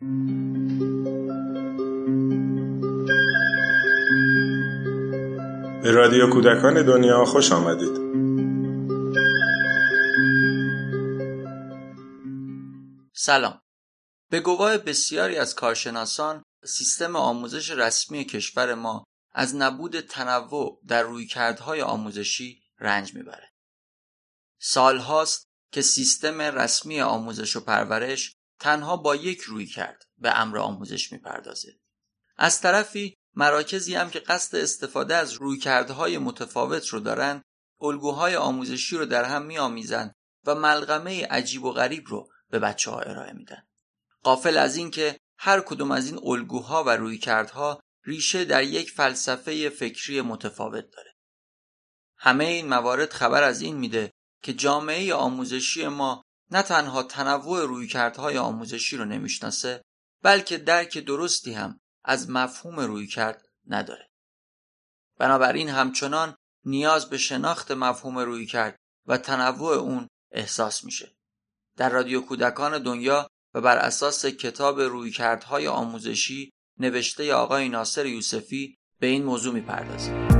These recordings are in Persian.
به رادیو کودکان دنیا خوش آمدید سلام به گواه بسیاری از کارشناسان سیستم آموزش رسمی کشور ما از نبود تنوع در رویکردهای آموزشی رنج می‌بره. سالهاست که سیستم رسمی آموزش و پرورش تنها با یک روی کرد به امر آموزش می‌پردازه. از طرفی مراکزی هم که قصد استفاده از رویکردهای متفاوت رو دارن الگوهای آموزشی رو در هم میآمیزند و ملغمه عجیب و غریب رو به بچه ها ارائه میدن. قافل از اینکه هر کدوم از این الگوها و رویکردها ریشه در یک فلسفه فکری متفاوت داره. همه این موارد خبر از این میده که جامعه آموزشی ما نه تنها تنوع رویکردهای آموزشی رو نمی‌شناسه بلکه درک درستی هم از مفهوم رویکرد نداره. بنابراین همچنان نیاز به شناخت مفهوم رویکرد و تنوع اون احساس میشه. در رادیو کودکان دنیا و بر اساس کتاب رویکردهای آموزشی نوشته آقای ناصر یوسفی به این موضوع می‌پردازیم.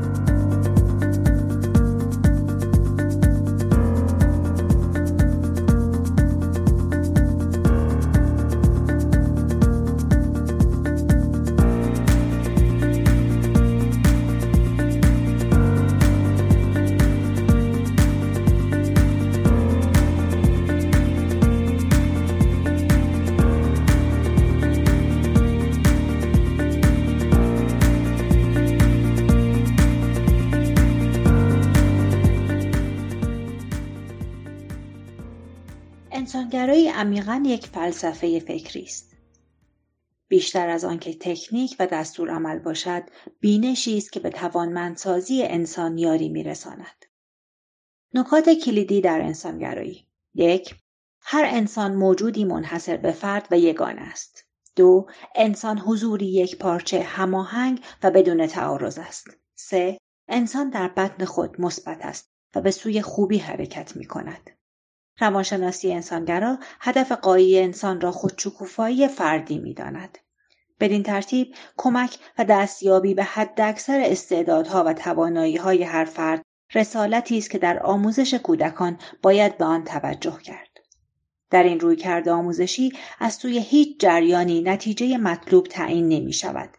انسانگرایی عمیقا یک فلسفه فکری است. بیشتر از آنکه تکنیک و دستور عمل باشد بینشی است که به توانمندسازی انسان یاری میرساند. نکات کلیدی در انسانگرایی یک هر انسان موجودی منحصر به فرد و یگانه است. دو انسان حضوری یک پارچه هماهنگ و بدون تعارض است. سه انسان در بدن خود مثبت است و به سوی خوبی حرکت می کند. روانشناسی انسانگرا هدف قایی انسان را خودشکوفایی فردی می‌داند. بدین ترتیب کمک و دستیابی به حداکثر استعدادها و تواناییهای هر فرد رسالتی است که در آموزش کودکان باید به آن توجه کرد. در این رویکرد آموزشی از سوی هیچ جریانی نتیجه مطلوب تعیین نمی شود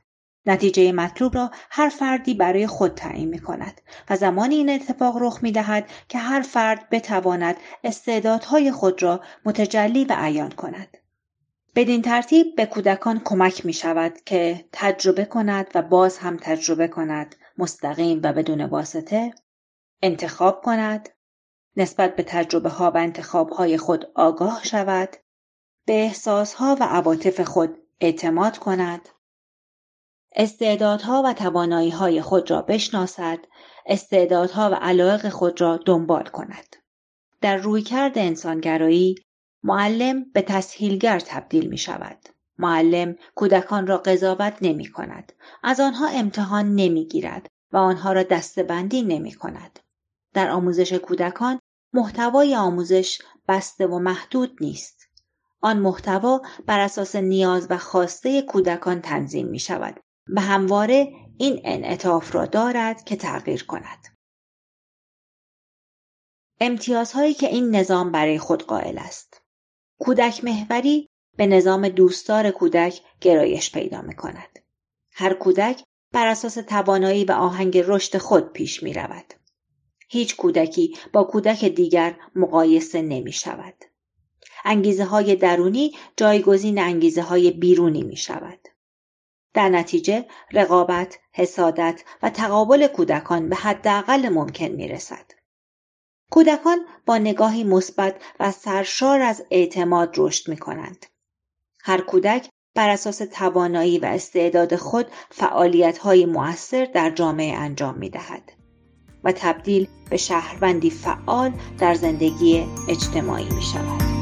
نتیجه مطلوب را هر فردی برای خود تعیین می کند و زمانی این اتفاق رخ می دهد که هر فرد بتواند استعدادهای خود را متجلی و عیان کند. بدین ترتیب به کودکان کمک می شود که تجربه کند و باز هم تجربه کند مستقیم و بدون واسطه انتخاب کند نسبت به تجربه ها و انتخاب های خود آگاه شود به احساس ها و عواطف خود اعتماد کند استعدادها و تواناییهای خود را بشناسد استعدادها و علایق خود را دنبال کند. در رویکرد انسانگرایی معلم به تسهیلگر تبدیل می شود معلم کودکان را قضاوت نمی کند از آنها امتحان نمی گیرد و آنها را دستبندی نمی کند در آموزش کودکان محتوای آموزش بسته و محدود نیست. آن محتوا بر اساس نیاز و خواسته کودکان تنظیم می شود و همواره این انعطاف را دارد که تغییر کند. امتیازهایی که این نظام برای خود قائل است. کودک محوری به نظام دوستدار کودک گرایش پیدا می کند. هر کودک بر اساس توانایی و آهنگ رشد خود پیش می رود. هیچ کودکی با کودک دیگر مقایسه نمی شود. انگیزه های درونی جایگزین انگیزه های بیرونی می شود. در نتیجه رقابت، حسادت و تقابل کودکان به حداقل ممکن می رسد. کودکان با نگاهی مثبت و سرشار از اعتماد رشد می کنند. هر کودک بر اساس توانایی و استعداد خود فعالیت های مؤثر در جامعه انجام می دهد. و تبدیل به شهروندی فعال در زندگی اجتماعی می شود.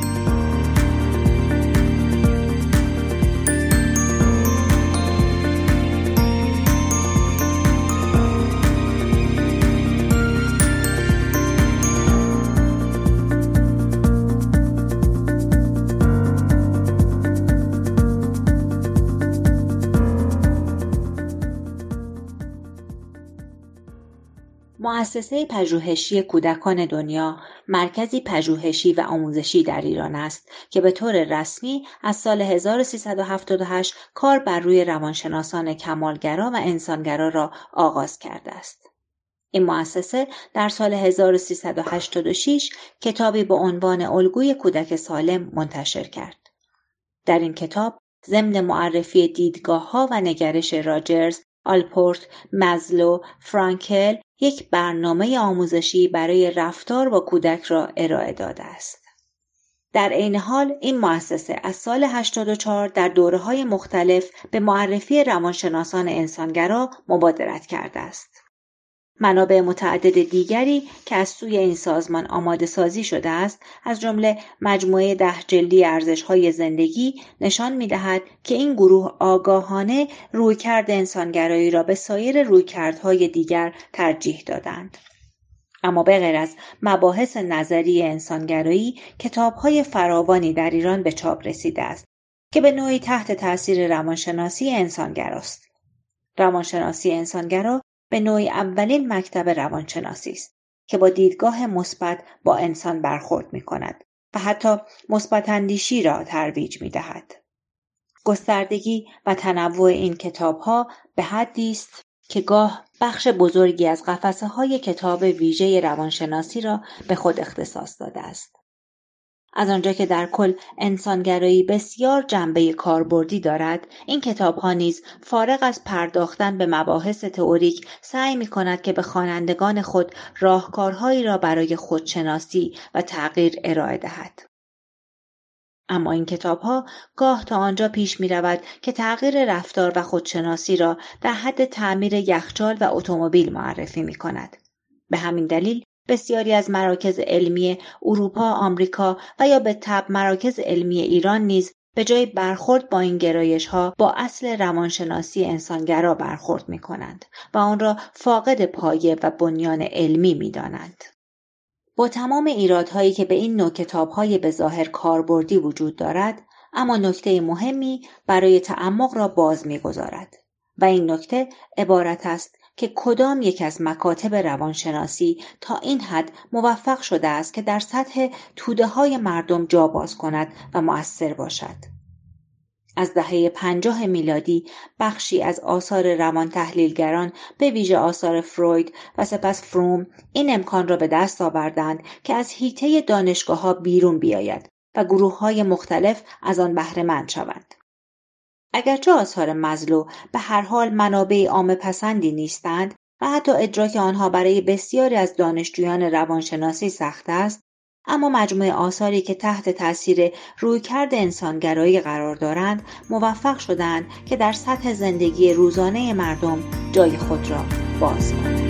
مؤسسه پژوهشی کودکان دنیا مرکزی پژوهشی و آموزشی در ایران است که به طور رسمی از سال 1378 کار بر روی روانشناسان کمالگرا و انسانگرا را آغاز کرده است. این مؤسسه در سال 1386 کتابی با عنوان الگوی کودک سالم منتشر کرد. در این کتاب ضمن معرفی دیدگاه ها و نگرش راجرز آلپورت، مزلو، فرانکل یک برنامه آموزشی برای رفتار با کودک را ارائه داده است. در عین حال این مؤسسه از سال 84 در دوره های مختلف به معرفی روانشناسان انسانگرا مبادرت کرده است. منابع متعدد دیگری که از سوی این سازمان آماده سازی شده است از جمله مجموعه ده جلدی ارزش های زندگی نشان می دهد که این گروه آگاهانه رویکرد انسانگرایی را به سایر رویکردهای دیگر ترجیح دادند. اما به غیر از مباحث نظری انسانگرایی کتابهای فراوانی در ایران به چاپ رسیده است که به نوعی تحت تاثیر روانشناسی انسانگراست. روانشناسی انسانگرا به نوعی اولین مکتب روانشناسی است که با دیدگاه مثبت با انسان برخورد می کند و حتی مثبت اندیشی را ترویج می دهد. گستردگی و تنوع این کتاب ها به حدی است که گاه بخش بزرگی از قفسه های کتاب ویژه روانشناسی را به خود اختصاص داده است. از آنجا که در کل انسانگرایی بسیار جنبه کاربردی دارد این کتاب ها نیز فارغ از پرداختن به مباحث تئوریک سعی می کند که به خوانندگان خود راهکارهایی را برای خودشناسی و تغییر ارائه دهد اما این کتاب ها گاه تا آنجا پیش می رود که تغییر رفتار و خودشناسی را در حد تعمیر یخچال و اتومبیل معرفی می کند. به همین دلیل بسیاری از مراکز علمی اروپا، آمریکا و یا به تب مراکز علمی ایران نیز به جای برخورد با این گرایش ها با اصل روانشناسی انسانگرا برخورد می کنند و آن را فاقد پایه و بنیان علمی می دانند. با تمام ایرادهایی که به این نوع کتابهای به ظاهر کاربردی وجود دارد اما نکته مهمی برای تعمق را باز می‌گذارد و این نکته عبارت است که کدام یک از مکاتب روانشناسی تا این حد موفق شده است که در سطح توده های مردم جا باز کند و مؤثر باشد. از دهه پنجاه میلادی بخشی از آثار روان تحلیلگران به ویژه آثار فروید و سپس فروم این امکان را به دست آوردند که از حیطه دانشگاه ها بیرون بیاید و گروه های مختلف از آن بهره شوند. اگرچه آثار مزلو به هر حال منابع عام پسندی نیستند و حتی ادراک آنها برای بسیاری از دانشجویان روانشناسی سخت است اما مجموعه آثاری که تحت تاثیر رویکرد انسانگرایی قرار دارند موفق شدند که در سطح زندگی روزانه مردم جای خود را باز کنند